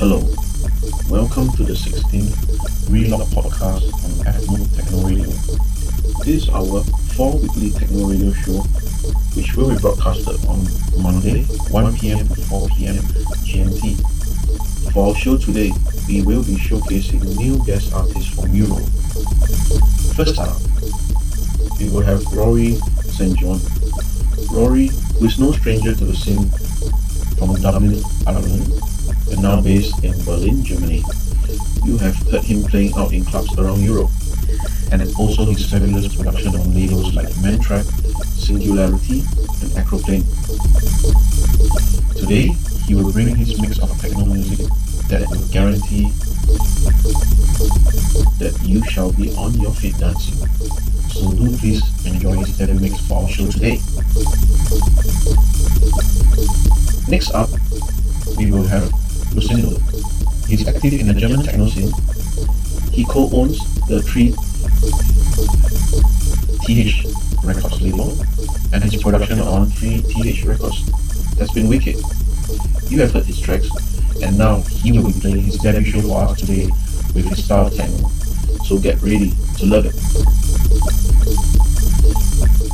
Hello, welcome to the 16th Relocked podcast on Fnoob Techno Radio. This is our four weekly Techno Radio show, which will be broadcasted on Monday, 1 p.m. to 4 p.m. GMT. For our show today, we will be showcasing new guest artists from Europe. First up, we will have Rory St. John. Rory, who is no stranger to the scene from Dublin, Ireland, and now based in Berlin, Germany. You have heard him playing out in clubs around Europe, and also his fabulous production on labels like Mantrap, Singularity, and Acroplane. Today, he will bring his mix of techno music that will guarantee that you shall be on your feet dancing. So do please enjoy his debut mix for our show today. Next up, we will have Lucindo. He's active in the German techno scene. He co-owns the 3 TH Records label, and his production on 3 TH Records has been wicked. You have heard his tracks, and now he will be playing his debut show for us today with his style techno. So get ready to love it.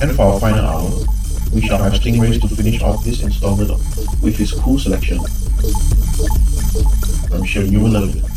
And for our final hour, we shall have Stingrays to finish off this installment with his cool selection. I'm sure you will love it.